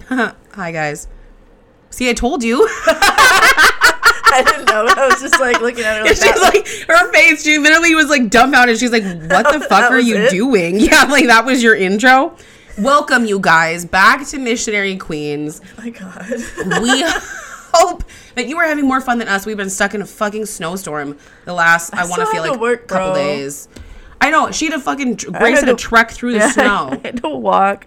Hi guys. See, I told you. I didn't know. I was just like looking at her like she's like her face. She literally was like dumbfounded. She's like, "What the fuck are you it? doing?" Yeah, like that was your intro. Welcome, you guys, back to Missionary Queens. oh my god. We hope that you are having more fun than us. We've been stuck in a fucking snowstorm the last. I, want to feel like work, couple bro. days. I know she had a fucking Grace had had to to- trek through the Yeah, snow. I had to walk.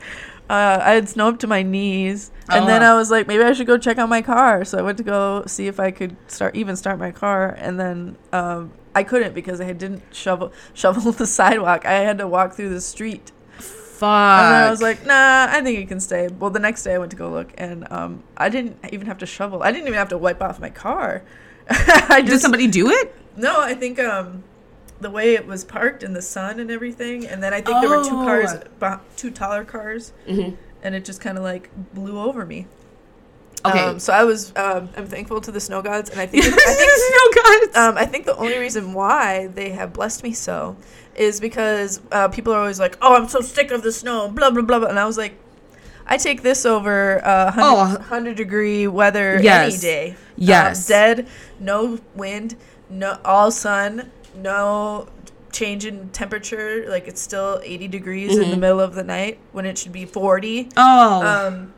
Uh, I had snow up to my knees, and then Oh. I was like, maybe I should go check out my car. So I went to go see if I could start even start my car, and then um, I couldn't because I didn't shovel shovel the sidewalk. I had to walk through the street, Fuck. and then I was like, nah, I think it can stay. Well, the next day I went to go look, and um, I didn't even have to shovel. I didn't even have to wipe off my car. I did somebody do it? no, I think um, the way it was parked in the sun and everything, and then I think there were two cars, Oh. two taller cars, Mhm. and it just kind of like blew over me. Okay. Um, so I was, um, I'm thankful to the snow gods, and I think, I think, no guys. um, I think the only reason why they have blessed me so is because uh, people are always like, "Oh, I'm so sick of the snow," blah blah blah, blah. and I was like. I take this over uh, 100, Oh. 100 degree weather Yes. any day. Um, Yes. dead, no wind, no all sun, no change in temperature. Like it's still 80 degrees in the Mhm. middle of the night when it should be 40. oh. Um,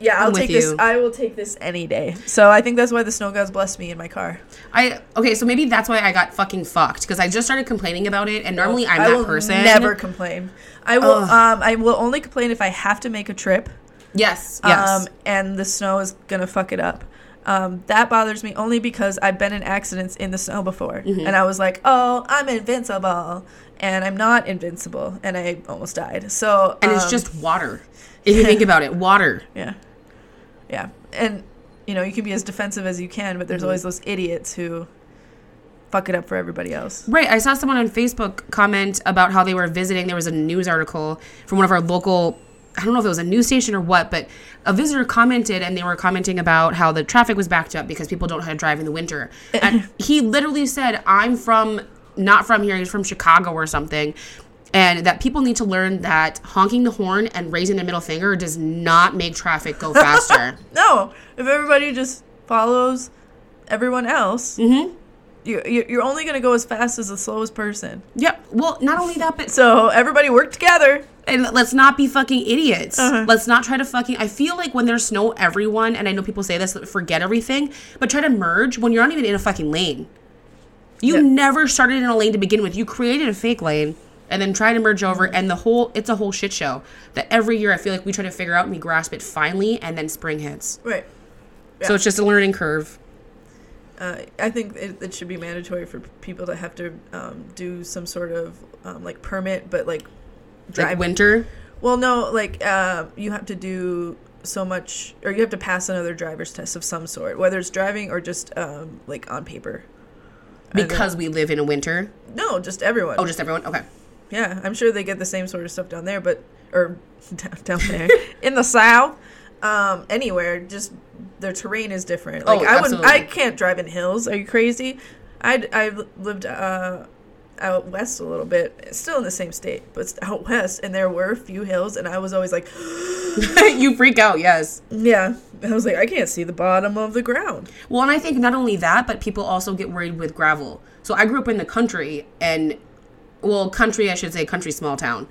yeah, I'll take this. I will take this any day. So I think that's why the snow gods blessed me in my car. I okay, so maybe that's why I got fucking fucked because I just started complaining about it, and normally I'm I that will person. Never complain. I will. Ugh. Um, I will only complain if I have to make a trip. Yes, yes. Um, and the snow is gonna fuck it up. Um, that bothers me only because I've been in accidents in the snow before, Mm-hmm. and I was like, "Oh, I'm invincible," and I'm not invincible, and I almost died. So, and it's um, just water. If you think about it, water. yeah, yeah, and you know you can be as defensive as you can, but there's Mm-hmm. always those idiots who fuck it up for everybody else. Right. I saw someone on Facebook comment about how they were visiting. There was a news article from one of our local, I don't know if it was a news station or what, but a visitor commented and they were commenting about how the traffic was backed up because people don't know how to drive in the winter. And he literally said, I'm from, not from here, he's from Chicago or something. And that people need to learn that honking the horn and raising the middle finger does not make traffic go faster. No, if everybody just follows everyone else, mm-hmm. You, you- you're only gonna go as fast as the slowest person. Yep. Well, not only that, but So everybody work together. and let's not be fucking idiots. Uh-huh. Let's not try to fucking. I feel like when there's snow, everyone, and I know people say this, forget everything, but try to merge when you're not even in a fucking lane. You Yeah. never started in a lane to begin with. You created a fake lane and then try to merge over, and the whole, it's a whole shit show that every year I feel like we try to figure out and we grasp it finally, and then spring hits. Right. So it's just a learning curve. Uh, I think it, it should be mandatory for people to have to um, do some sort of um, like permit, but like Like drive. winter. well, no, like uh, you have to do so much, or you have to pass another driver's test of some sort, whether it's driving or just um, like on paper. Because we live in a winter. no, just everyone. Oh, just everyone? Okay. Yeah, I'm sure they get the same sort of stuff down there, but or down, down there in the south, um, anywhere. Just their terrain is different. Like Oh, I wouldn't, I can't drive in hills. Are you crazy? I I lived uh, out west a little bit, still in the same state, but out west, and there were a few hills, and I was always like, you freak out, yes. yeah. I was like, I can't see the bottom of the ground. Well, and I think not only that, but people also get worried with gravel. So I grew up in the country, and well, country, I should say, country small town.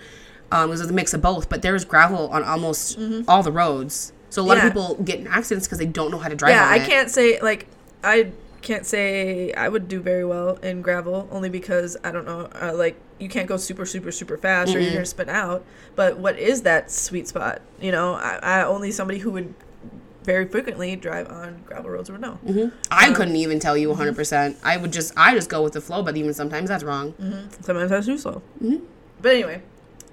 Um, it was a mix of both, but there's gravel on almost all the roads. So a lot Mm-hmm. Yeah. of people get in accidents because they don't know how to drive. yeah, I it. can't say like I can't say I would do very well in gravel only because I don't know uh, like you can't go super super super fast or you're gonna spin out. But what is that sweet spot? You know, I, I only somebody who would very frequently drive on gravel roads would know. I couldn't even tell you 100. percent I would just, I just go with the flow, but even sometimes that's wrong. Sometimes that's too slow. Mm-hmm. But anyway,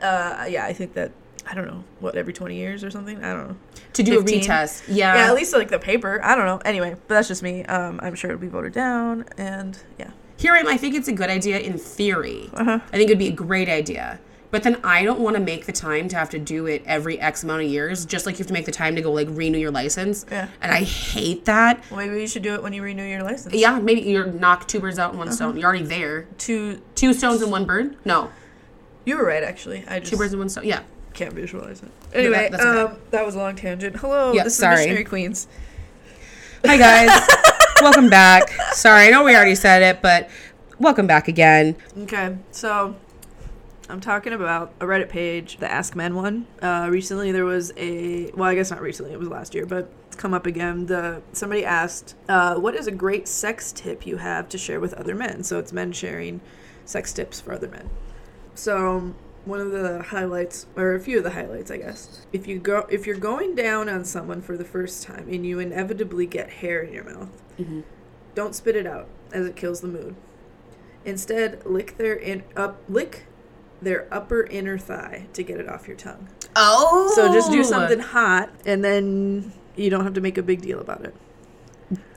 uh, yeah, I think that I don't know what every twenty years or something. I don't know. To do 15? a retest, yeah. yeah, at least like the paper. I don't know. Anyway, but that's just me. Um, I'm sure it'll be voted down, and yeah. Here I am. I think it's a good idea in theory. Uh-huh. I think it'd be a great idea. But then I don't want to make the time to have to do it every X amount of years, just like you have to make the time to go like renew your license. Yeah. And I hate that. Well, maybe you should do it when you renew your license. Yeah, maybe you're knock two birds out in one Uh-huh. stone. You're already there. Two. Two stones in one bird? No, You were right, actually. I just two birds in one stone. Yeah. can't visualize it. Anyway, that's okay. um, that was a long tangent. Hello, Yeah, this sorry. is Missionary Queens. Hi guys, welcome back. Sorry, I know we already said it, but welcome back again. Okay, so I'm talking about a Reddit page, the Ask Men one. Uh, recently, there was a well, I guess not recently, it was last year, but it's come up again. The somebody asked, uh, "What is a great sex tip you have to share with other men?" So it's men sharing sex tips for other men. So one of the highlights, or a few of the highlights, I guess, if you go if you're going down on someone for the first time and you inevitably get hair in your mouth, Mhm. don't spit it out as it kills the mood. Instead, lick their in up lick their upper inner thigh to get it off your tongue. Oh, So just do something hot, and then you don't have to make a big deal about it.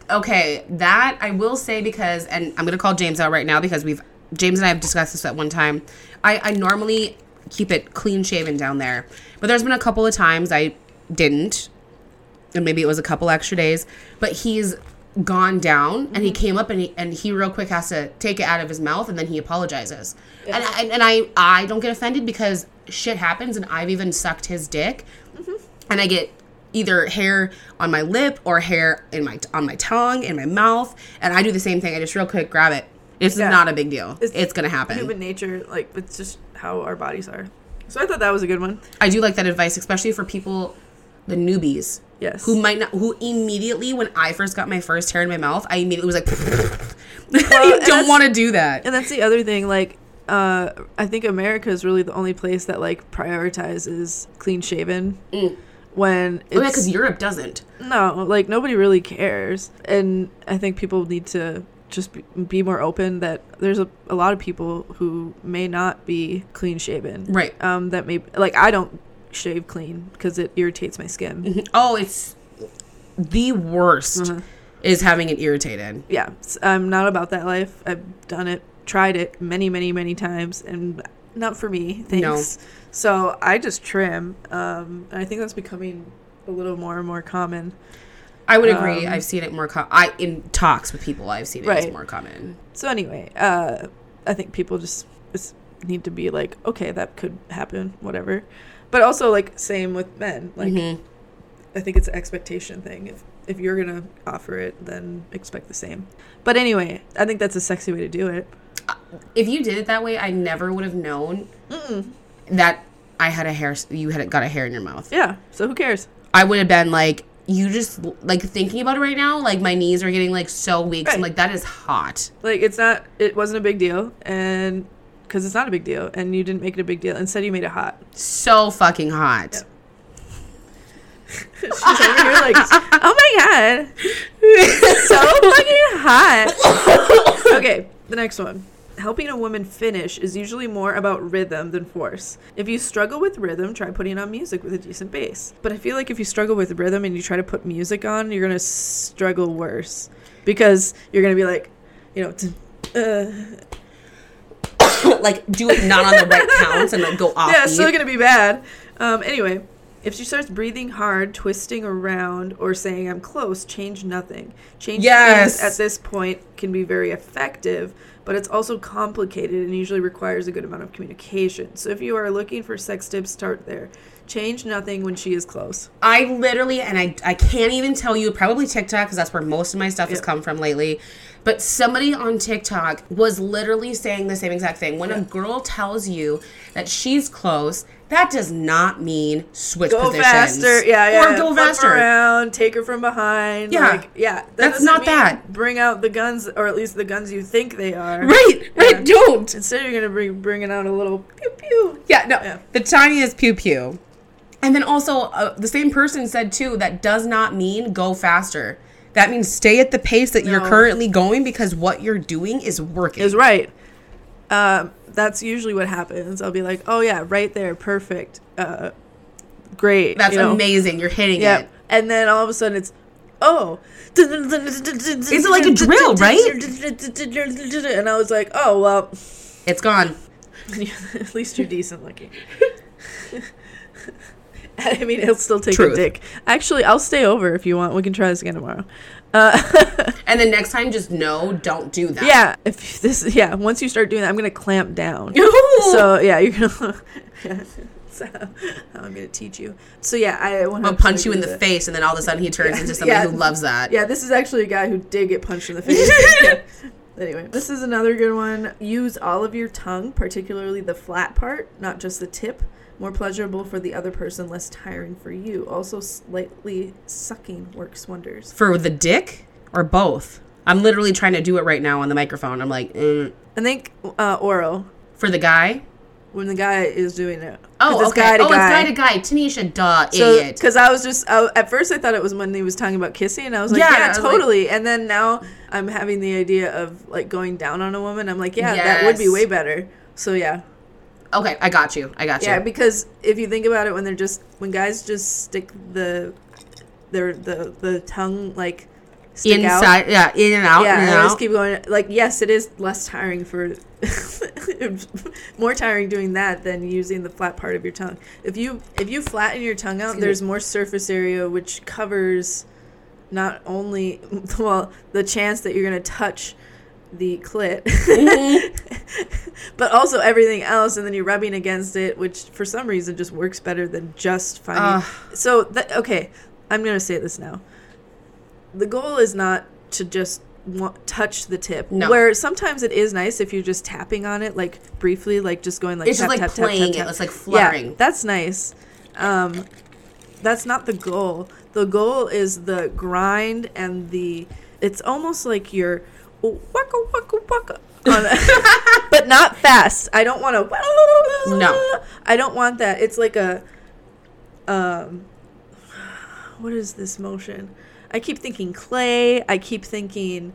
Okay, that I will say because, and I'm gonna call James out right now because we've James and I have discussed this at one time. I, I normally keep it clean shaven down there, but there's been a couple of times I didn't, and maybe it was a couple extra days. But he's gone down, and he mm-hmm. came up and he and he real quick has to take it out of his mouth, and then he apologizes. yeah. And, I, and I I don't get offended because shit happens, and I've even sucked his dick, mm-hmm. and I get either hair on my lip or hair in my on my tongue in my mouth and I do the same thing I just real quick grab it it's Yeah. not a big deal it's, It's gonna happen Human nature, like it's just how our bodies are. So I thought that was a good one. I do like that advice especially for people the newbies Yes. who might not who immediately when I first got my first hair in my mouth I immediately was like you don't want to do that And that's the other thing, like, uh, I think America is really the only place that like prioritizes clean shaven. When it's oh yeah because Europe doesn't no, like nobody really cares, and I think people need to just be, more open that there's a, a lot of people who may not be clean shaven. right Um, that may like I don't shave clean because it irritates my skin. oh it's the worst Uh-huh. is having it irritated yeah, I'm not about that life. I've done it, tried it many, many, many times, and not for me. Thanks. So I just trim. Um, and I think that's becoming a little more and more common. I would agree. Um, I've seen it more. Com- I in talks with people. I've seen it Right. more common. So anyway, uh, I think people just, just need to be like, okay, that could happen, whatever. But also like same with men. Like Mhm. I think it's an expectation thing. If if you're gonna offer it, then expect the same. But anyway, I think that's a sexy way to do it. If you did it that way, I never would have known that I had a hair. You had got a hair in your mouth. Yeah. So who cares? I would have been like, you just like thinking about it right now. Like my knees are getting like so weak. So I'm like, that is hot. Like it's not. It wasn't a big deal, and because it's not a big deal, and you didn't make it a big deal. Instead, you made it hot. So fucking hot. She's over here like, oh my god, so fucking hot. Okay, the next one. Helping a woman finish is usually more about rhythm than force. If you struggle with rhythm, try putting on music with a decent bass. But I feel like if you struggle with rhythm and you try to put music on, you're gonna struggle worse because you're gonna be like, you know, t- uh, like do it not on the right counts and like go off. yeah, beat. still gonna be bad. Um, anyway, if she starts breathing hard, twisting around, or saying "I'm close," change nothing. Change Yes. things at this point can be very effective, but it's also complicated and usually requires a good amount of communication. So if you are looking for sex tips, start there. Change nothing when she is close. I literally, and I, I can't even tell you, probably TikTok, because that's where most of my stuff has come from lately. But somebody on TikTok was literally saying the same exact thing. When a girl tells you that she's close, that does not mean switch positions. Go positions. faster, yeah, yeah. Or go faster. around, take her from behind. Yeah. like, yeah. That That's not that. Bring out the guns, or at least the guns you think they are. Right, right, don't. Instead, you're gonna bring bringing out a little pew pew. Yeah, no, Yeah. the tiniest pew pew. And then also, uh, the same person said too that does not mean go faster. That means stay at the pace that you're currently going because what you're doing is working. is right. Um, that's usually what happens. I'll be like, oh yeah, right there, perfect, uh, great. That's you know? amazing. You're hitting Yeah, it. and then all of a sudden it's, oh, is it like a drill, right? And I was like, oh well, It's gone. at least you're decent looking. I mean, it'll still take Truth. a dick. Actually, I'll stay over if you want. We can try this again tomorrow. Uh, And then next time, just no, don't do that. yeah, if this, yeah, once you start doing that, I'm gonna clamp down. so yeah, you're gonna So, I'm gonna teach you. So yeah, I want I'll punch you in the face, and then all of a sudden he turns into somebody Yeah. who loves that. Yeah, this is actually a guy who did get punched in the face. Yeah. Anyway, this is another good one. Use all of your tongue, particularly the flat part, not just the tip. More pleasurable for the other person, less tiring for you. Also, slightly sucking works wonders. For the dick or both? I'm literally trying to do it right now on the microphone. I'm like, mm. I think uh, oral for the guy. when the guy is doing it. Oh, it's okay. guy to oh, guy. it's guy to guy. Tanisha, duh, So, idiot. because I was just I, at first I thought it was when he was talking about kissing, and I was like, Yeah, yeah, was like- totally. and then now I'm having the idea of like going down on a woman. I'm like, yeah, that would be way better. So yeah, Okay, I got you. I got yeah, you. Yeah, because if you think about it, when they're just when guys just stick the their the the tongue like stick out. Inside, yeah, in and out, Yeah, in and and I just keep going. Like, yes, it is less tiring for, more tiring doing that than using the flat part of your tongue. If you if you flatten your tongue out, Excuse there's more surface area which covers not only well the chance that you're gonna touch the clit, but also everything else, and then you're rubbing against it, which for some reason just works better than just finding. Ugh. So that okay, I'm gonna say this now. The goal is not to just want, touch the tip. No. Where sometimes it is nice if you're just tapping on it, like briefly, like just going like It's just tap, like tap, tap, playing tap, it. tap. It's like Yeah, fluttering. that's nice. Um, that's not the goal. The goal is the grind and the. It's almost like you're waka waka waka, on but not fast. I don't want to. No. I don't want that. It's like a. Um, what is this motion? I keep thinking clay. I keep thinking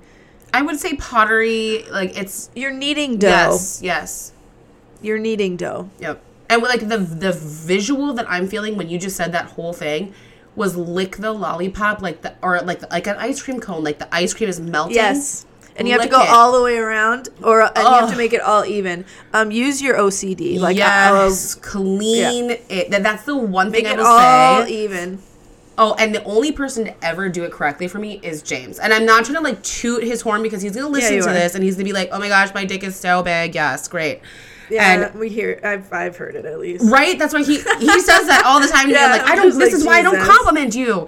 I would say pottery. Like it's you're kneading dough. yes, yes, You're kneading dough. yep. And like the the visual that I'm feeling when you just said that whole thing was lick the lollipop like the or like the, like an ice cream cone. Like the ice cream is melting. Yes. And you have to go it. all the way around, or and you have to make it all even. Um, use your OCD, like yes, uh, clean it. That, that's the one make thing I will all say. even. Oh, and the only person to ever do it correctly for me is James. And I'm not trying to like toot his horn because he's gonna listen you to are. this and he's gonna be like, "Oh my gosh, my dick is so big." Yes, great. Yeah, And we hear. I've I've heard it at least. right, that's why he he says that all the time. Yeah, Yeah, like I don't. This like, is why I don't compliment you.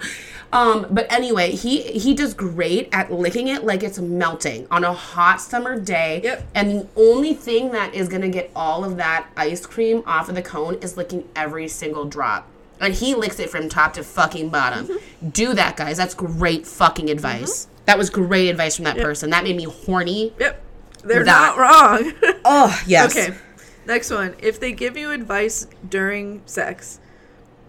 Um, but anyway, he he does great at licking it like it's melting on a hot summer day. Yep. And the only thing that is gonna get all of that ice cream off of the cone is licking every single drop. And he licks it from top to fucking bottom. Mm-hmm. Do that, guys. That's great fucking advice. That was great advice from that person. That made me horny. Yep. They're That. not wrong. Oh yes. okay. Next one. If they give you advice during sex,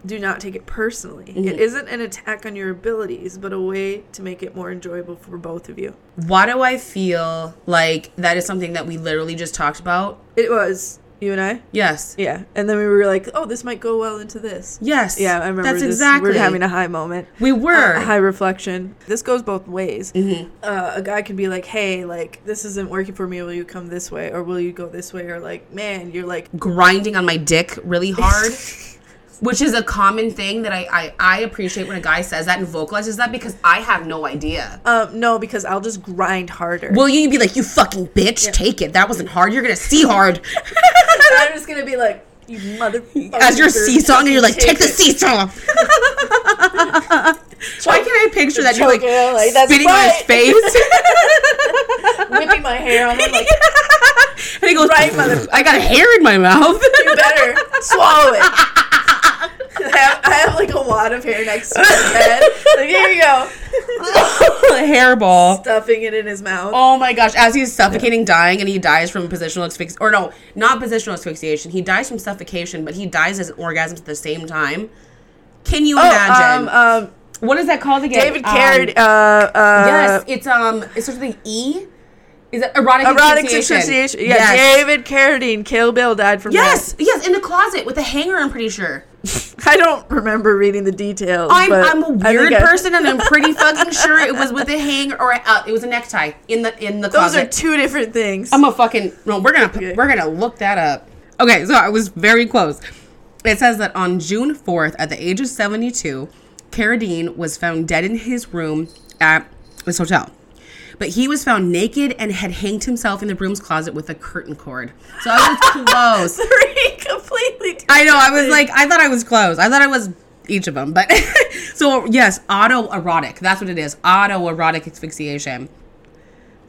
do not take it personally. Mm-hmm. It isn't an attack on your abilities, but a way to make it more enjoyable for both of you. Why do I feel like that is something that we literally just talked about? It was you and I. Yes. Yeah, and then we were like, "Oh, this might go well into this." Yes. Yeah, I remember. That's this. exactly. We were having a high moment. We were. a high reflection. This goes both ways. Mm-hmm. Uh, a guy can be like, "Hey, like this isn't working for me. Will you come this way, or will you go this way?" Or like, "Man, you're like, grinding on my dick really hard. Which is a common thing that I, I, I appreciate when a guy says that and vocalizes that because I have no idea. um, no, because I'll just grind harder." Will you be like, you fucking bitch, take it. That wasn't hard. You're gonna see hard. I'm just gonna be like, "You mother." As you're seesawing and you're like, take the seesaw. Why can't I picture that? You're like, like, "That's spitting on his face. whipping my hair on him like, and he goes, Right, mother- I got hair in my mouth. "You better swallow it." I have, I have like a wad of hair next to his head. Like, here you go, Hairball. stuffing it in his mouth. Oh my gosh, as he's suffocating, dying, and he dies from positional asphyxiation. Or no, not positional asphyxiation. He dies from suffocation, but he dies as an orgasm at the same time. Can you imagine? um, um, what is that called again? David Um, Carradine. uh, uh, yes, it's um, it's sort of the E. Is it erotic, Erotic asphyxiation? Yeah, Yes. David Carradine, Kill Bill died from Yes, yes, in the closet with a hanger. I'm pretty sure. I don't remember reading the details. I'm, but I'm a I weird I- person, and I'm pretty fucking sure it was with a hanger or uh, it was a necktie in the in the Those closet. are two different things. I'm a fucking no. We're gonna Okay. we're gonna look that up. Okay, so I was very close. It says that on June 4th, at the age of 72, Carradine was found dead in his room at this hotel. But he was found naked and had hanged himself in the broom's closet with a curtain cord. So I was close. Three completely. Different I know. I was like, I thought I was close. I thought I was each of them. But so yes, autoerotic. That's what it is. Autoerotic asphyxiation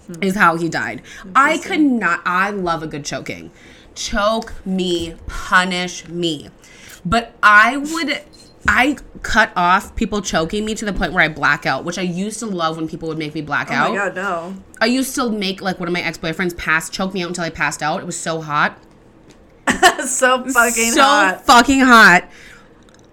hmm. is how he died. I could not. I love a good choking. Choke me, punish me. But I would. I cut off people choking me to the point where I black out, which I used to love when people would make me black Oh out. my god, no. I used to make like one of my ex boyfriends pass choke me out until I passed out. It was so hot so fucking so hot. So fucking hot.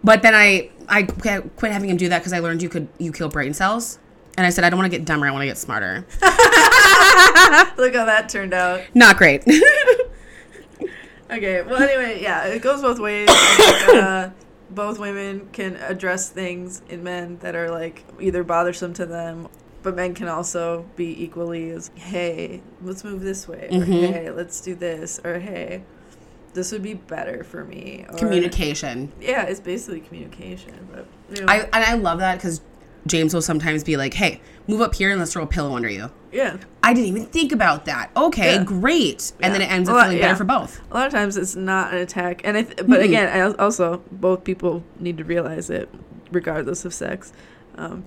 But then I I quit having him do that because I learned you could you kill brain cells, and I said I don't want to get dumber. I want to get smarter. Look how that turned out. Not great. Okay, well, anyway, yeah, it goes both ways. Uh, both women can address things in men that are like either bothersome to them, but men can also be equally as, hey, let's move this way, or Mhm. hey, let's do this, or hey, this would be better for me. Or, Communication. Yeah, it's basically communication. But you know, I and I love that because James will sometimes be like, "Hey, move up here and let's throw a pillow under you." yeah, I didn't even think about that. Okay, Yeah. great. And then it ends up Well, feeling better for both. a lot of times it's not an attack, and I th- but Mhm. again, I also both people need to realize it, regardless of sex. Um,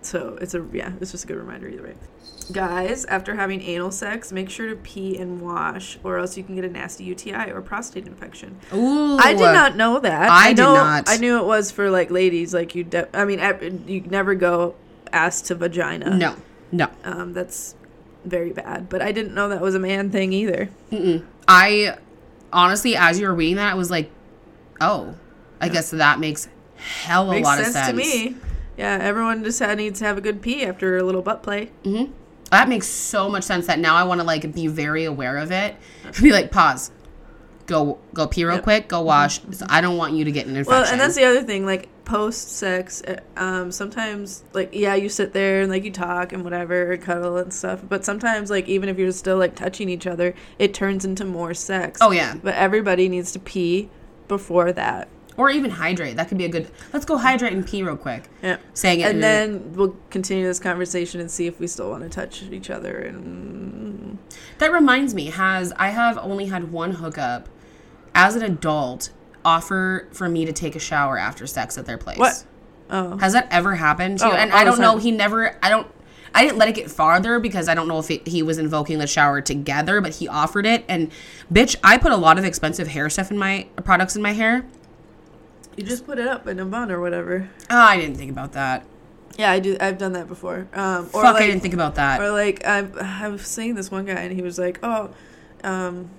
so it's a yeah, it's just a good reminder either way. Guys, after having anal sex, make sure to pee and wash, or else you can get a nasty UTI or prostate infection. Ooh, I did not know that. I did know, not. I knew it was for like ladies. Like you, de- I mean, you never go ass to vagina. No, no. um, that's very bad. But I didn't know that was a man thing either. Mm-mm. I honestly, as you were reading that, I was like, "Oh, I guess that makes hell a Makes lot sense, of sense to me. Yeah, everyone just had, needs to have a good pee after a little butt play. hmm That makes so much sense. That now I want to like be very aware of it. Be like, pause, go go pee real Yep. quick, go wash. So I don't want you to get an infection. Well, and that's the other thing. Like post sex, um, sometimes like yeah, you sit there and like you talk and whatever, cuddle and stuff. But sometimes like even if you're still like touching each other, it turns into more sex. oh yeah, But everybody needs to pee before that. Or even hydrate. That could be a good. Let's go hydrate and pee real quick. Yeah. Saying it, And a- then we'll continue this conversation and see if we still want to touch each other. And That reminds me, has I have only had one hookup as an adult offer for me to take a shower after sex at their place. What? oh, Has that ever happened to you? Oh, And I don't know. He never. I don't. I didn't let it get farther because I don't know if it, he was invoking the shower together, but he offered it. And bitch, I put a lot of expensive hair stuff in my products in my hair. You just put it up in a bun or whatever. Oh, I didn't think about that. Yeah, I do. I've done that before. Um, or Fuck, like, I didn't think about that. Or like I, I was seeing this one guy and he was like, oh, um,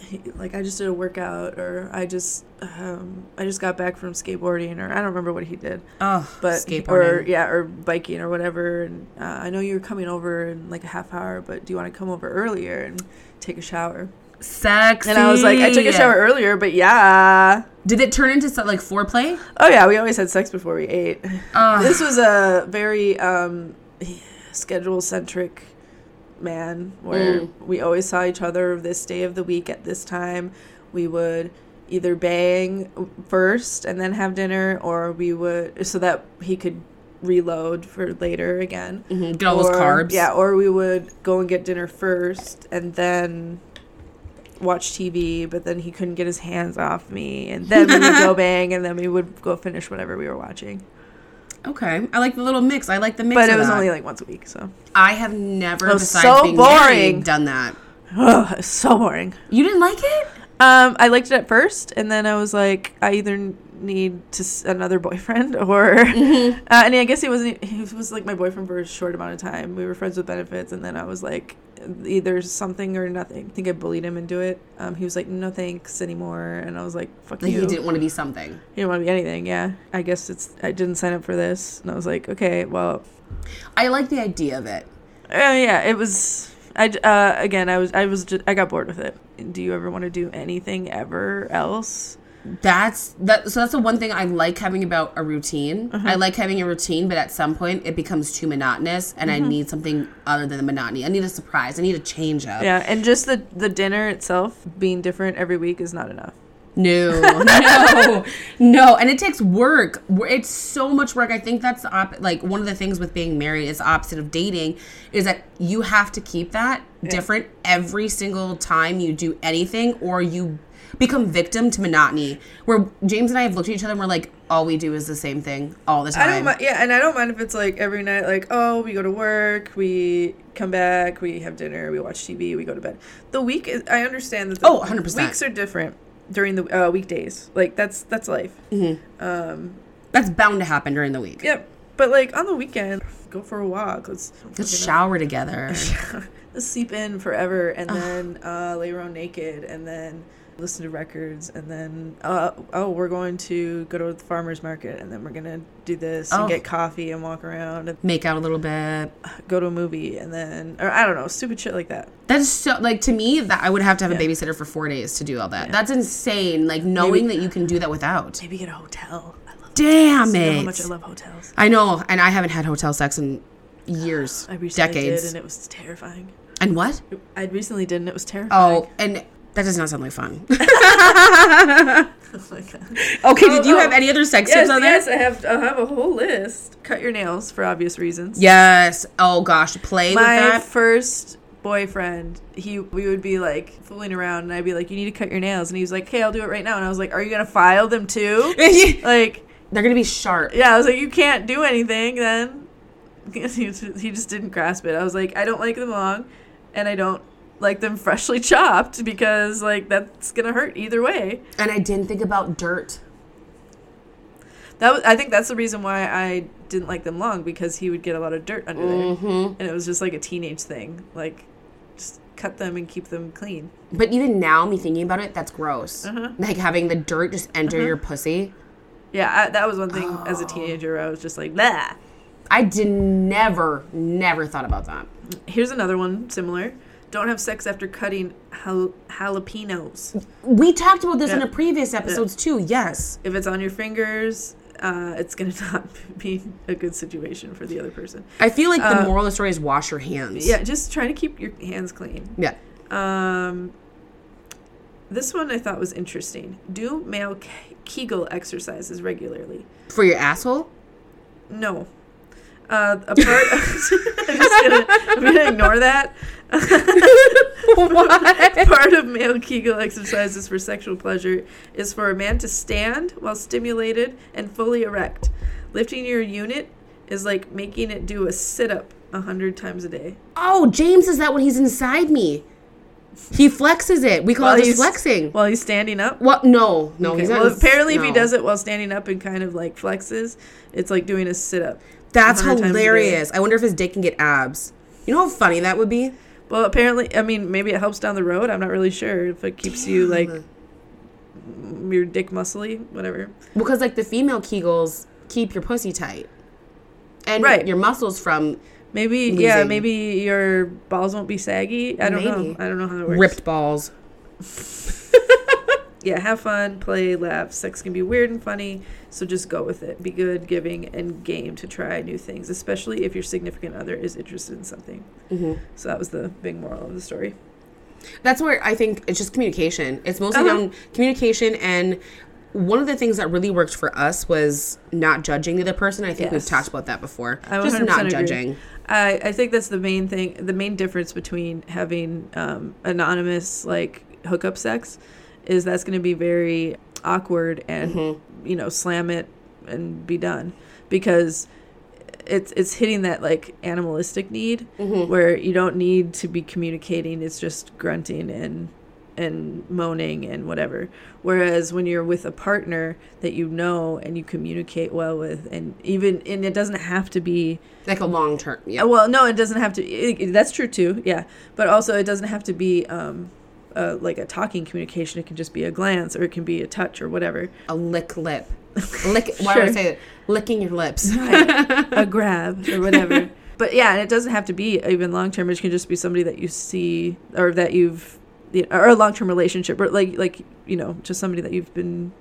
he, like I just did a workout or I just, um, I just got back from skateboarding or I don't remember what he did, oh, but skateboarding. or yeah or biking or whatever. And uh, I know you're coming over in like a half hour, but do you want to come over earlier and take a shower? Sexy. And I was like, I took a shower earlier, but yeah. Did it turn into like foreplay? Oh yeah, we always had sex before we ate. Uh, this was a very um, schedule centric man where Mm. we always saw each other this day of the week at this time. We would either bang first and then have dinner, or we would so that he could reload for later again. mhm, get all those carbs. Yeah, or we would go and get dinner first and then watch TV, but then he couldn't get his hands off me, and then we would go bang, and then we would go finish whatever we were watching. Okay, I like the little mix. I like the mix. But it was that. only like once a week, so I have never, besides so being boring. married, done that. Ugh, so boring. You didn't like it? Um, I liked it at first, and then I was like, I either need to s- another boyfriend, or Mm-hmm. uh, and I guess he wasn't. He was like my boyfriend for a short amount of time. We were friends with benefits, and then I was like, either something or nothing. I think I bullied him into it. Um, he was like, no thanks anymore, and I was like, fuck Like you. he didn't want to be something. He didn't want to be anything. Yeah, I guess it's. I didn't sign up for this, and I was like, okay, well, I like the idea of it. uh, yeah, it was. I, uh, again, I was. I was. Just, I got bored with it. Do you ever want to do anything ever else? That's that. So that's the one thing I like having about a routine. Uh-huh. I like having a routine, but at some point it becomes too monotonous, and I need something other than the monotony. I need a surprise. I need a change up. Yeah, and just the the dinner itself being different every week is not enough. No, no, no, and it takes work. It's so much work. I think that's the op- like one of the things with being married is opposite of dating is that you have to keep that different every single time you do anything, or you become victim to monotony. Where James and I have looked at each other and we're like, all we do is the same thing all the time. I don't mind. Yeah, and I don't mind if it's like every night, like oh, we go to work, we come back, we have dinner, we watch TV, we go to bed. The week is. I understand that. The Oh, 100%. Weeks are different during the uh, weekdays. Like that's that's life. Um. That's bound to happen during the week. Yep. But like on the weekend, go for a walk. Let's Let's shower together. Let's sleep in forever and then uh, lay around naked and then listen to records and then uh, oh we're going to go to the farmers market and then we're gonna do this Oh. and get coffee and walk around and Make out a little bit. go to a movie and then or I don't know stupid shit like that. That's so like to me that I would have to have a babysitter for four days to do all that. That's insane. Like knowing that you can do that without. Maybe get a hotel. I love Damn You know it! how much I love hotels. I know, and I haven't had hotel sex in years, I recently decades. did and it was terrifying. and what? I recently did and it was terrifying. Oh, and that does not sound like fun. Oh my god. okay, did you Oh, have any other sex Yes, tips on there? yes, I have. I have a whole list. Cut your nails for obvious reasons. Yes. Oh gosh, play with my that. first boyfriend he we would be like fooling around and i'd be like you need to cut your nails and he was like okay i'll do it right now and i was like are you gonna file them too like They're gonna be sharp. yeah i was like you can't do anything then he he just didn't grasp it i was like i don't like them long and i don't like them freshly chopped because like that's gonna hurt either way And I didn't think about dirt. that was, i think that's the reason why i didn't like them long because he would get a lot of dirt under there Mm-hmm. and it was just like a teenage thing like just cut them and keep them clean But even now, me thinking about it, that's gross. Uh-huh. Like having the dirt just enter your pussy. Yeah, I, that was one thing as a teenager. I was just like, nah. I did never, never thought about that. Here's another one similar. Don't have sex after cutting jal- jalapenos. We talked about this in Yeah. a previous episodes too. Yes. If it's on your fingers, uh, it's gonna not be a good situation for the other person. I feel like the Uh, moral of the story is wash your hands. Yeah, just try to keep your hands clean. Yeah. Um, this one I thought was interesting. Do male ke- Kegel exercises regularly? For your asshole? No. Uh, a part. I'm just gonna, I'm gonna ignore that. what? Part of male Kegel exercises for sexual pleasure is for a man to stand while stimulated and fully erect. Lifting your unit is like making it do a sit up a hundred times a day. Oh, James is that when he's inside me. He flexes it. We call it flexing. While he's standing up. What? No, no. Okay, He's not. well, apparently, if he does it while standing up and kind of like flexes, it's like doing a sit up. That's 100 times a day. hilarious. I wonder if his dick can get abs. You know how funny that would be. Well, apparently, I mean, maybe it helps down the road. I'm not really sure if it keeps you like your dick muscly, whatever. Because like the female Kegels keep your pussy tight, and Right. your muscles from Maybe, yeah, maybe your balls won't be saggy. I don't know. I don't know how it works. ripped balls. Yeah, have fun, play, laugh. Sex can be weird and funny, so just go with it. Be good, giving, and game to try new things, especially if your significant other is interested in something. hmm So that was the big moral of the story. That's where I think it's just communication. It's mostly Uh-huh. communication and. One of the things that really worked for us was not judging the other person. I think we've talked about that before. I Just not agree. judging. I, I think that's the main thing, the main difference between having um, anonymous like hookup sex is that's going to be very awkward and Mm-hmm. you know slam it and be done because it's it's hitting that like animalistic need Mm-hmm. where you don't need to be communicating it's just grunting and and moaning and whatever whereas when you're with a partner that you know and you communicate well with and even and it doesn't have to be Like a long term. Yeah. Well, no, it doesn't have to. It- that's true too. Yeah, but also it doesn't have to be um, uh, like a talking communication. It can just be a glance, or it can be a touch, or whatever. a lick lip. Lick. Why would I say that? Licking your lips. a grab or whatever. But yeah, and it doesn't have to be even long term. It can just be somebody that you see or that you've, you know, or a long term relationship, or like like you know, just somebody that you've been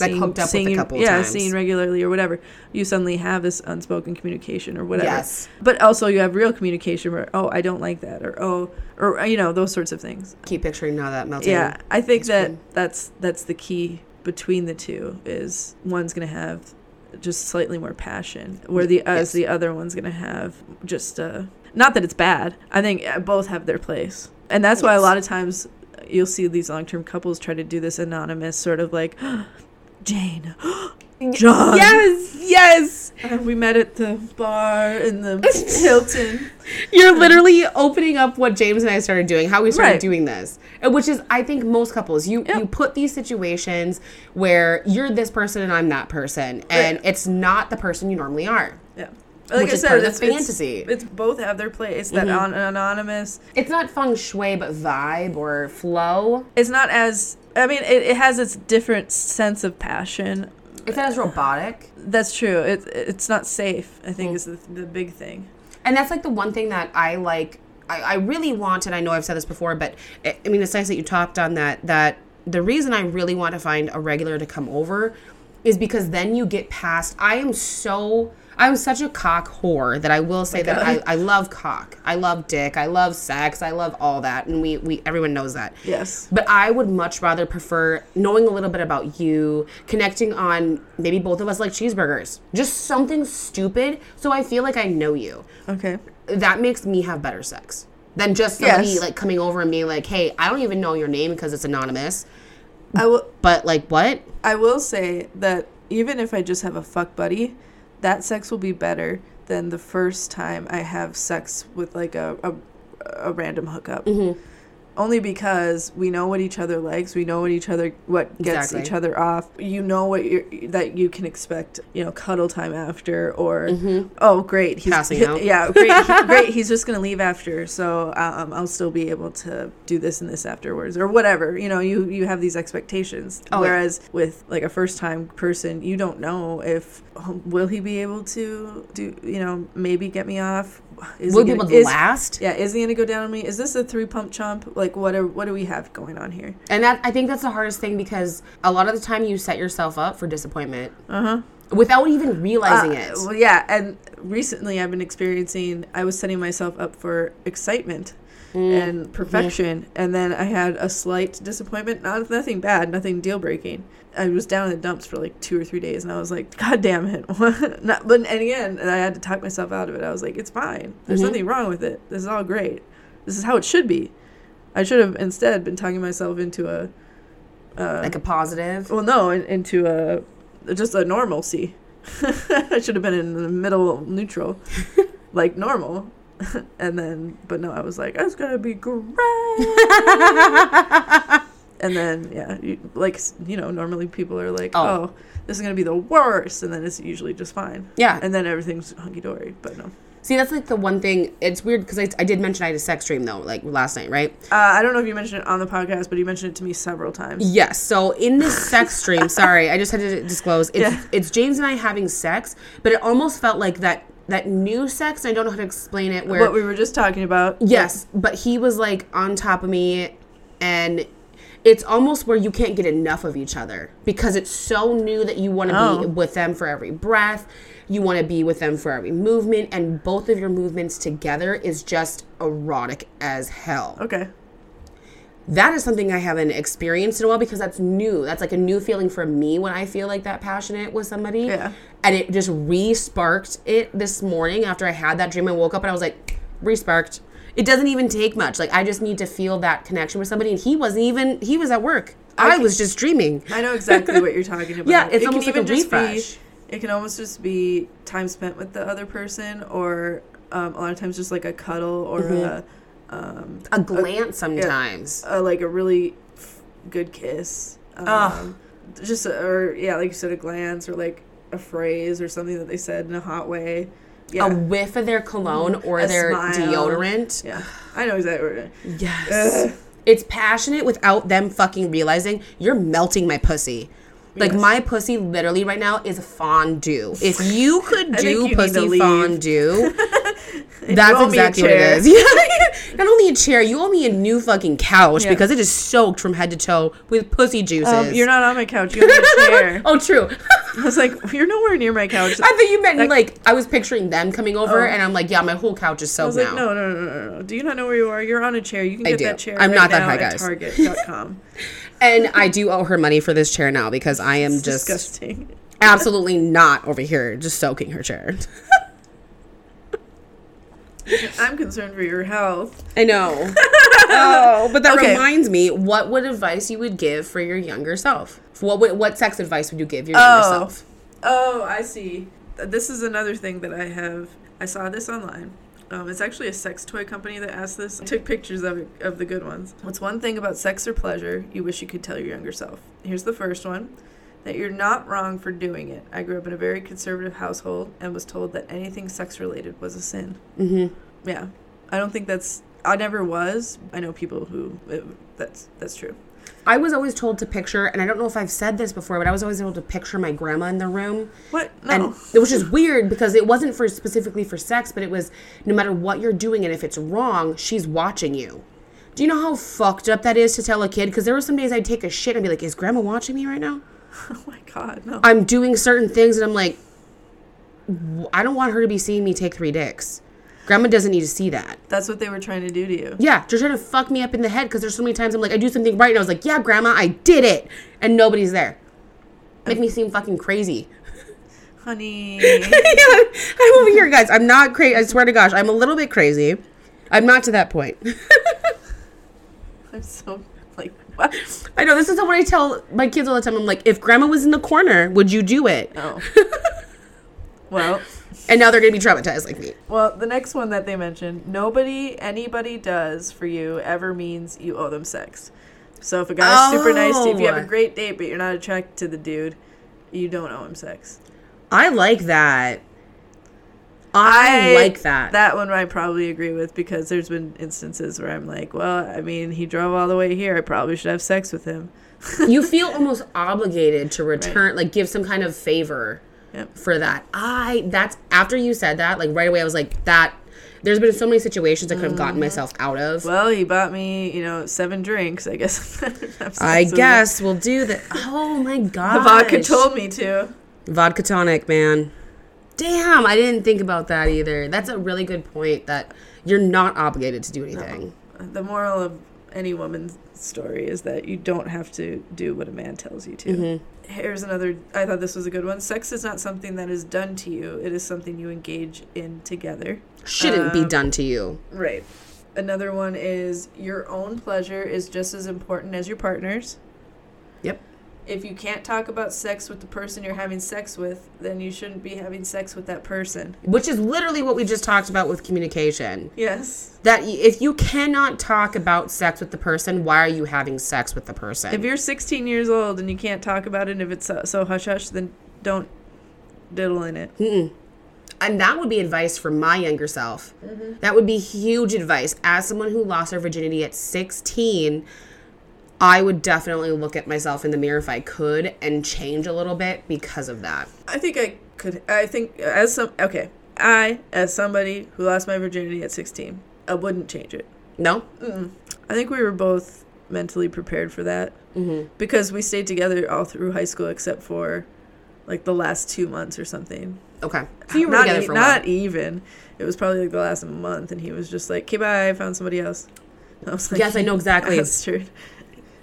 Like, hooked up with a seeing, couple yeah, times. seeing regularly or whatever, you suddenly have this unspoken communication or whatever. Yes. But also you have real communication where oh I don't like that or oh or you know those sorts of things. Keep picturing now that melting. Yeah, I think that cream. that's that's the key between the two is one's gonna have just slightly more passion, where the as Yes. the other one's gonna have just uh, not that it's bad. I think uh, both have their place, and that's why a lot of times you'll see these long term couples try to do this anonymous sort of like Jane, John. Yes, yes. Uh, we met at the bar in the Hilton. You're literally opening up what James and I started doing, how we started Right. doing this, Uh, which is, I think, most couples. You Yeah. you put these situations where you're this person and I'm that person, and Right. it's not the person you normally are. Yeah. Like Which I is said, part of the it's, it's- fantasy. It's, both have their place. That Mhm. on, anonymous. It's not feng shui, but vibe or flow. It's not as. I mean, it, it has its different sense of passion. It's not as robotic. That's true. It it's not safe. I think Mm. is the, the big thing. And that's like the one thing that I like. I, I really want, and I know I've said this before, but I I mean, it's nice that you talked on that. That the reason I really want to find a regular to come over is because then you get past. I am so. I'm such a cock whore that I will oh say that I, I love cock. I love dick. I love sex. I love all that, and we we everyone knows that. Yes. But I would much rather prefer knowing a little bit about you, connecting on maybe both of us like cheeseburgers, just something stupid, so I feel like I know you Okay. that makes me have better sex than just somebody Yes. like coming over and being like, "Hey, I don't even know your name because it's anonymous." I will. But like, what? I will say that even if I just have a fuck buddy, that sex will be better than the first time I have sex with like a a, a random hookup. Mm-hmm. Only because we know what each other likes, we know what each other what gets Exactly. each other off. You know what you that you can expect. You know, cuddle time after, or oh great, he's Passing out. Yeah, great, he- great. He's just gonna leave after, so um, I'll still be able to do this and this afterwards, or whatever. You know, you you have these expectations. Oh, yeah. Whereas with like a first time person, you don't know if um, will he be able to do. You know, maybe get me off. Is Will he be gonna- able to is- last? yeah, is he gonna go down on me? Is this a three pump chump? Like, what are what do we have going on here? And that I think that's the hardest thing because a lot of the time you set yourself up for disappointment Uh huh. without even realizing it. Well, yeah, and recently I've been experiencing. I was setting myself up for excitement Mm. and perfection, and then I had a slight disappointment. Not nothing bad, nothing deal breaking. I was down in the dumps for like two or three days, and I was like, "God damn it!" Not, but and again, and I had to talk myself out of it. I was like, "It's fine. There's Mhm. nothing wrong with it. This is all great. This is how it should be." I should have instead been talking myself into a. Uh, like a positive. well, no, in, into a just a normalcy. I should have been in the middle neutral, like normal. and then, but no, I was like, it's gonna be great. And then, yeah, you, like you know, normally people are like, Oh. oh. this is gonna be the worst, and then it's usually just fine. Yeah. And then everything's hunky dory. But no, See, that's like the one thing. It's weird because I, I did mention I had a sex dream though, like last night, right? uh, I don't know if you mentioned it on the podcast, but you mentioned it to me several times. Yes. So in this sex dream, sorry, I just had to disclose. It's Yeah. it's James and I having sex, but it almost felt like that that new sex. I don't know how to explain it. Where What we were just talking about. yes, but he was like on top of me, and it's almost where you can't get enough of each other because it's so new that you want to be Oh. with them for every breath. You want to be with them for every movement, and both of your movements together is just erotic as hell Okay. that is something I haven't experienced in a while because that's new. That's like a new feeling for me when I feel like that passionate with somebody. Yeah. And it just re-sparked it this morning after I had that dream. I woke up and I was like, re-sparked. It doesn't even take much. Like I just need to feel that connection with somebody. And he wasn't even. He was at work. I, can- was just dreaming. I know exactly what you're talking about. Yeah, it's It can almost like a even just refresh. Be, it can almost just be time spent with the other person, or um, a lot of times just like a cuddle or Mm-hmm. a, um, A glance sometimes. a like a really f- good kiss. Um, Ugh. Just a, or yeah, like you said, a glance or like a phrase or something that they said in a hot way. Yeah, A whiff of their cologne or A their smile. deodorant. yeah, I know exactly. What it- Yes. Ugh. It's passionate without them fucking realizing you're melting my pussy. Like Yes. my pussy literally right now is fondue. If you could think you do pussy fondue, That's won't be a exactly what it chair. not only a chair, you owe me a new fucking couch Yeah. because it is soaked from head to toe with pussy juices. Um, you're not on my couch. You're on a chair. oh, true. I was like, you're nowhere near my couch. I thought you meant That- like I was picturing them coming over, Oh. and I'm like, yeah, my whole couch is soaked like, now. no, no, no, no, no. Do you not know where you are? You're on a chair. You can I get do. that chair. I'm right not that high, guys. Target.com. And I do owe her money for this chair now because I am It's just disgusting. absolutely not over here just soaking her chair. I'm concerned for your health. I know. oh, but that Okay. reminds me, what would advice you would give for your younger self? What would, what sex advice would you give your younger Oh. self? Oh, I see. This is another thing that I have. I saw this online. Um, it's actually a sex toy company that asked this. I took pictures of it, of the good ones. What's one thing about sex or pleasure you wish you could tell your younger self? Here's the first one. That you're not wrong for doing it. I grew up in a very conservative household and was told that anything sex related was a sin. Mm-hmm. Yeah, I don't think that's. I never was. I know people who it, that's that's true. I was always told to picture, and I don't know if I've said this before, but I was always able to picture my grandma in the room. What? No. And which is weird because it wasn't for specifically for sex, but it was no matter what you're doing and if it's wrong, she's watching you. Do you know how fucked up that is to tell a kid? Because there were some days I'd take a shit and be like, "Is grandma watching me right now?" oh my god, no. I'm doing certain things and I'm like, I don't want her to be seeing me take three dicks. Grandma doesn't need to see that. That's what they were trying to do to you. Yeah, they're trying to fuck me up in the head because there's so many times I'm like, I do something right and I was like, yeah, grandma, I did it. And nobody's there. Make me seem fucking crazy. Honey. yeah, I'm over here, guys. I'm not crazy. I swear to gosh, I'm a little bit crazy. I'm not to that point. I'm so? I know this is what I tell my kids all the time. I'm like, if grandma was in the corner, would you do it? Oh. well, And now they're gonna be traumatized like me. well, the next one that they mentioned, nobody anybody does for you ever means you owe them sex. So if a guy's super nice to you, if you have a Oh. great date but you're not attracted to the dude, you don't owe him sex. I like that. I, like that. That one I probably agree with because there's been instances where I'm like, well, I mean, he drove all the way here. I probably should have sex with him. you feel almost obligated to return, like give some kind of favor Yep. for that. I that's after you said that, like right away, I was like that. There's been so many situations I could have gotten myself out of. Mm-hmm. Well, he bought me, you know, seven drinks. I guess. I'm better to have sex I guess we'll do that. Oh my god, The vodka told me to. vodka tonic, man. Damn, I didn't think about that either. That's a really good point. That you're not obligated to do anything. The moral of any woman's story is that you don't have to do what a man tells you to. Mm-hmm. Here's another. I thought this was a good one. Sex is not something that is done to you. It is something you engage in together. Shouldn't be Um, done to you. Right. Another one is your own pleasure is just as important as your partner's. Yep. If you can't talk about sex with the person you're having sex with, then you shouldn't be having sex with that person. Which is literally what we just talked about with communication. Yes. That if you cannot talk about sex with the person, why are you having sex with the person? If you're 16 years old and you can't talk about it, and if it's so, so hush hush, then don't diddle in it. and that would be advice for my younger self. Mm-hmm. That would be huge advice. As someone who lost her virginity at 16, I would definitely look at myself in the mirror if I could and change a little bit because of that. I think I could. I think as some okay, I as somebody who lost my virginity at 16, I wouldn't change it. No? I think we were both mentally prepared for that Mm-hmm. because we stayed together all through high school except for like the last two months or something. Okay. So you were not together for a not even. It was probably like the last month, and he was just like, "Okay, bye. I found somebody else." I was like, Yes, I know exactly. That's true.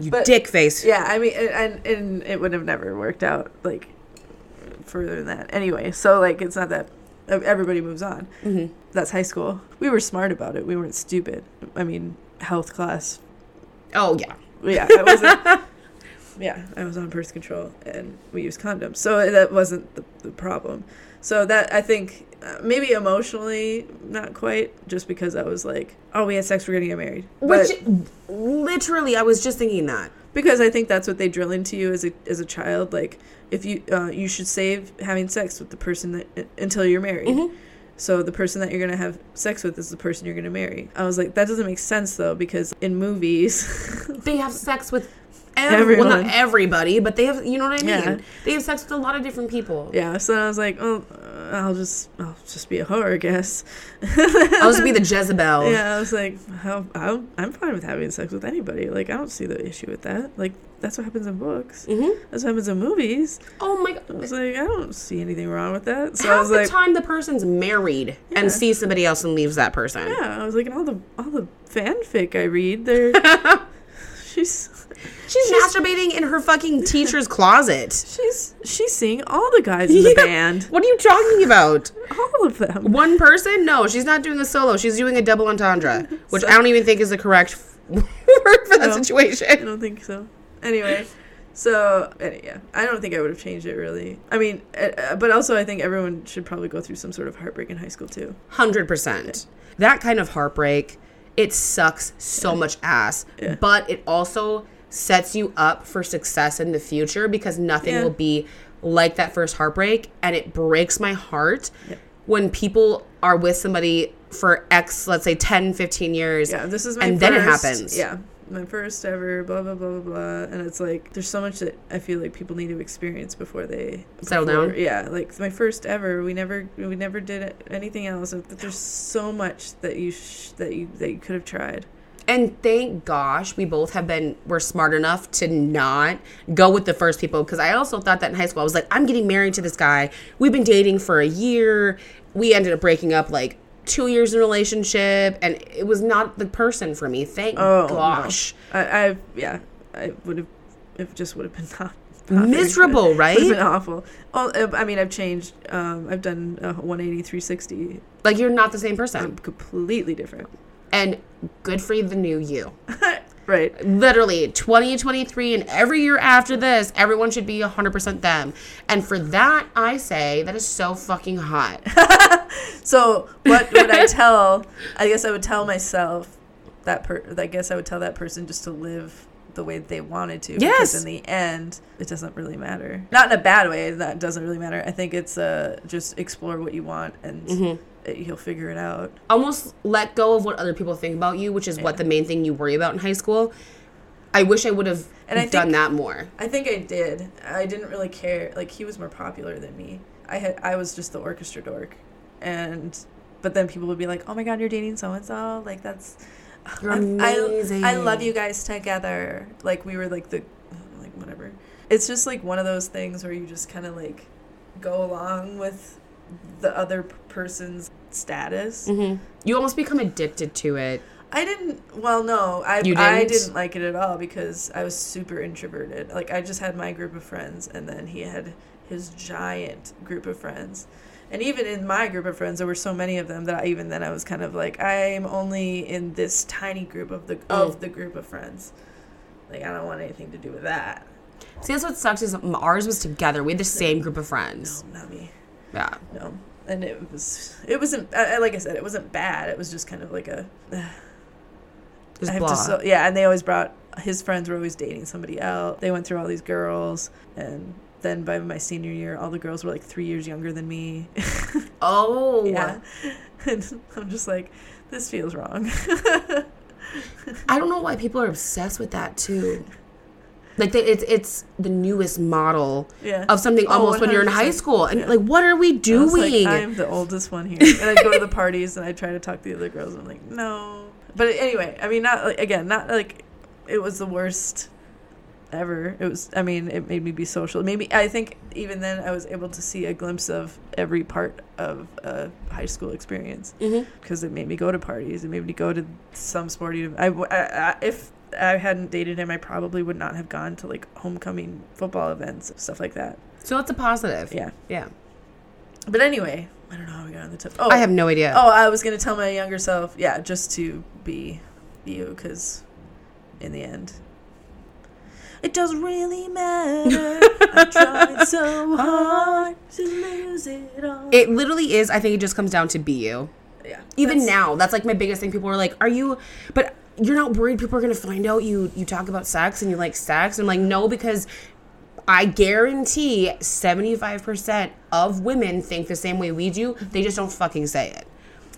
You but- dick face. Yeah, I mean, and and it would have never worked out like further than that. Anyway, so like it's not that everybody moves on. Mhm. That's high school. We were smart about it. We weren't stupid. I mean, health class. Oh, yeah. Yeah, I wasn't. yeah, I was on birth control, and we used condoms, so that wasn't the, the problem. So that I think maybe emotionally not quite, just because I was like, oh, we had sex, we're gonna get married. But- Which, literally, I was just thinking that. because I think that's what they drill into you as a as a child. Like if you uh, you should save having sex with the person that until you're married. Mhm. So the person that you're gonna have sex with is the person you're gonna marry. I was like, that doesn't make sense though because in movies, They have sex with every, well, Everyone. not everybody, but they have, you know what I mean? Yeah. They have sex with a lot of different people. yeah. So I was like, oh, I'll just I'll just be a whore, I guess. I'll just be the Jezebel. Yeah, I was like, how, I'm, I'm fine with having sex with anybody. Like, I don't see the issue with that. Like, that's what happens in books. hmm That's what happens in movies. Oh my god! I was like, I don't see anything wrong with that. So I Half was the like, time the person's married Yeah. and sees somebody else and leaves that person. yeah, I was like, and all the all the fanfic I read, they're she's She's, masturbating in her fucking teacher's closet. she's she's seeing all the guys in the Yeah. band, What are you talking about? all of them. One person? No, she's not doing a solo. She's doing a double entendre, which So- I don't even think is the correct word for that situation. I don't think so. Anyway, so yeah, I don't think I would have changed it really. I mean, uh, uh, but also I think everyone should probably go through some sort of heartbreak in high school too. 100%. That kind of heartbreak, it sucks so much ass, Yeah. but it also sets you up for success in the future because nothing Yeah. will be like that first heartbreak. And it breaks my heart Yeah. when people are with somebody for X, let's say 10, 15 years. Yeah, this is my And first, then it happens. Yeah, my first ever. Blah blah blah blah blah. And it's like there's so much that I feel like people need to experience before they Settle before- down? Yeah, like my first ever. We never we never did anything else. There's so much that you sh- that you that you could have tried. And thank gosh, we both have been, we're smart enough to not go with the first people. Because I also thought that in high school, I was like, I'm getting married to this guy. We've been dating for a year. We ended up breaking up like two years in a relationship. And it was not the person for me. Thank Oh no. gosh. I, I yeah, I would have. It just would have been not. Miserable, good. right? Have been awful. Oh, uh, I mean, I've changed. Um, I've done a 180, 360. Like, you're not the same person. I'm completely different. And good for the new you. Right. literally 2023 and every year after this everyone should be 100% them and for that i say that is so fucking hot So what would I tell? I guess I would tell myself that per. I guess I would tell that person just to live the way they wanted to. Yes. Because in the end, it doesn't really matter. Not in a bad way. That doesn't really matter. I think it's uh just explore what you want and Mm-hmm. You'll figure it out. almost let go of what other people think about you which is what the main thing you worry about in high school i wish i would have And I done think- that more I think I did. I didn't really care. Like he was more popular than me. I had I was just the orchestra dork, and but then people would be like, "Oh my god, you're dating so and so." Like that's. Amazing. I love you guys together. Like we were like the, like whatever. It's just like one of those things where you just kind of like go along with the other person's status. hmm you almost become addicted to it I didn't. Well, no, I You I didn't? didn't like it at all because I was super introverted. Like I just had my group of friends, and then he had his giant group of friends. And even in my group of friends, there were so many of them that I, even then I was kind of like, I'm only in this tiny group of the of the group of friends. Like I don't want anything to do with that. see that's what sucks is ours was together we had the same group of friends. No, not me. Yeah No. And it was, it wasn't, uh, like I said, it wasn't bad. It was just kind of like a, just I have blah. to so, yeah, and they always brought his friends were always dating somebody else. They went through all these girls, and then by my senior year, all the girls were like three years younger than me. oh yeah, and I'm just like, this feels wrong. I don't know why people are obsessed with that too. Like it's it's the newest model yeah, of something Oh, almost when you're in high school, and Yeah. like, what are we doing? like, I'm the oldest one here, and I'd go to the parties and I'd try to talk to the other girls. And I'm like, no, but anyway, I mean, not like, again, not like it was the worst ever. It was, I mean, it made me be social. Maybe I think even then I was able to see a glimpse of every part of a high school experience mm-hmm. because it made me go to parties. It made me go to some sporting. I, I, I if I hadn't dated him, I probably would not have gone to like homecoming football events, stuff like that. So that's a positive. Yeah. Yeah. But anyway, I don't know how we got on the tip. Oh, I have no idea. Oh, I was gonna tell my younger self, yeah, just to be you, because in the end, it doesn't really matter. I tried so hard to lose it all. It literally is. I think it just comes down to be you. yeah, Even that's- now, that's like my biggest thing. People are like, "Are you?" But you're not worried people are gonna find out you you talk about sex and you like sex. I'm like, no, because I guarantee 75% of women think the same way we do. They just don't fucking say it.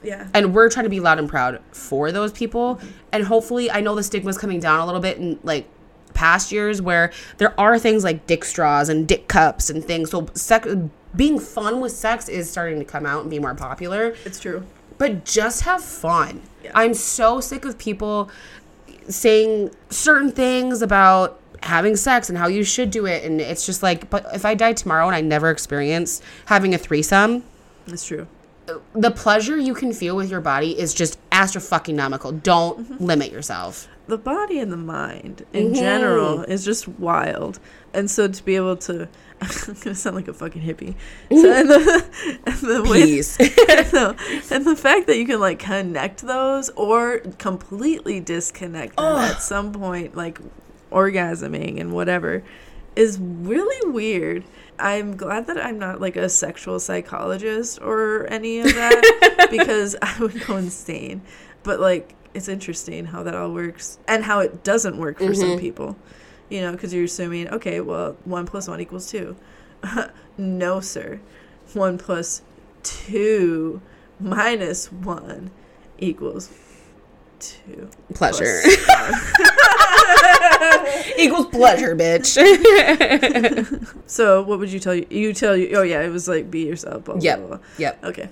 yeah, and we're trying to be loud and proud for those people and hopefully i know the stigma's coming down a little bit in like past years where there are things like dick straws and dick cups and things so being fun with sex is starting to come out and be more popular It's true. But just have fun. Yeah. I'm so sick of people saying certain things about having sex and how you should do it and it's just like but if I die tomorrow and I never experience having a threesome, It's true. the pleasure you can feel with your body is just astrofucking Don't Mm-hmm. limit yourself. the body and the mind in general is just wild. And so to be able to, I'm gonna sound like a fucking hippie. So and the, and the way, Please. no, and the fact that you can like connect those or completely disconnect them at some point, like orgasming and whatever, is really weird. I'm glad that I'm not like a sexual psychologist or any of that because I would go insane. But like, it's interesting how that all works and how it doesn't work for some mm-hmm. people. You know, because you're assuming, okay, well, one plus one equals two. no, sir. One plus two minus one equals two. pleasure. Equals pleasure, bitch. so, what would you tell you? You tell you, oh, yeah, it was like be yourself. Blah, Yep. blah, blah. yep. Okay.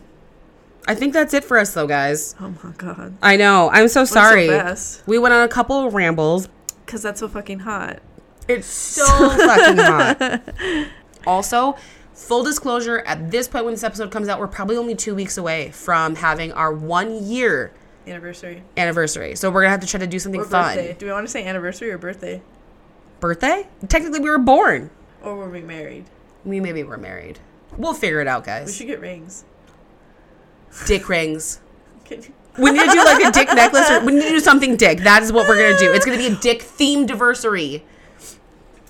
I think that's it for us though, guys. Oh my God. I know. I'm so sorry. we went on a couple of rambles. Because that's so fucking hot. It's so fucking hot. Also, full disclosure, at this point when this episode comes out, we're probably only two weeks away from having our one year Anniversary. anniversary. So we're gonna have to try to do something fun. Do we want to say anniversary or birthday? Birthday? Technically, we were born. Or were we married? We maybe were married. We'll figure it out, guys. We should get rings. Dick rings. Can you- We need to do like a dick necklace, or we need to do something dick. That is what we're gonna do. It's gonna be a dick themed anniversary.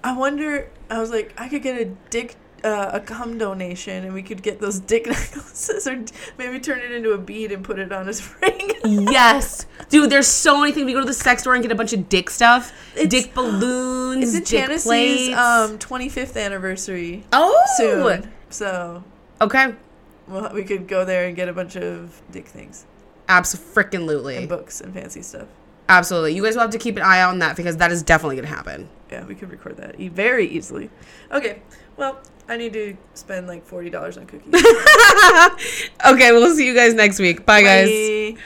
I wonder. I was like, I could get a dick, uh, a cum donation, and we could get those dick necklaces, or maybe turn it into a bead and put it on his ring. Yes, dude. There's so many things. We go to the sex store and get a bunch of dick stuff, It's- dick balloons, It's dick plates. um 25th anniversary oh, soon, so Okay, well, we could go there and get a bunch of dick things and absolutely, books and fancy stuff. absolutely. You guys will have to keep an eye out on that because that is definitely gonna happen. Yeah, we could record that e- very easily. Okay, well, I need to spend like forty dollars on cookies. okay, we'll see you guys next week. Bye, guys. Bye.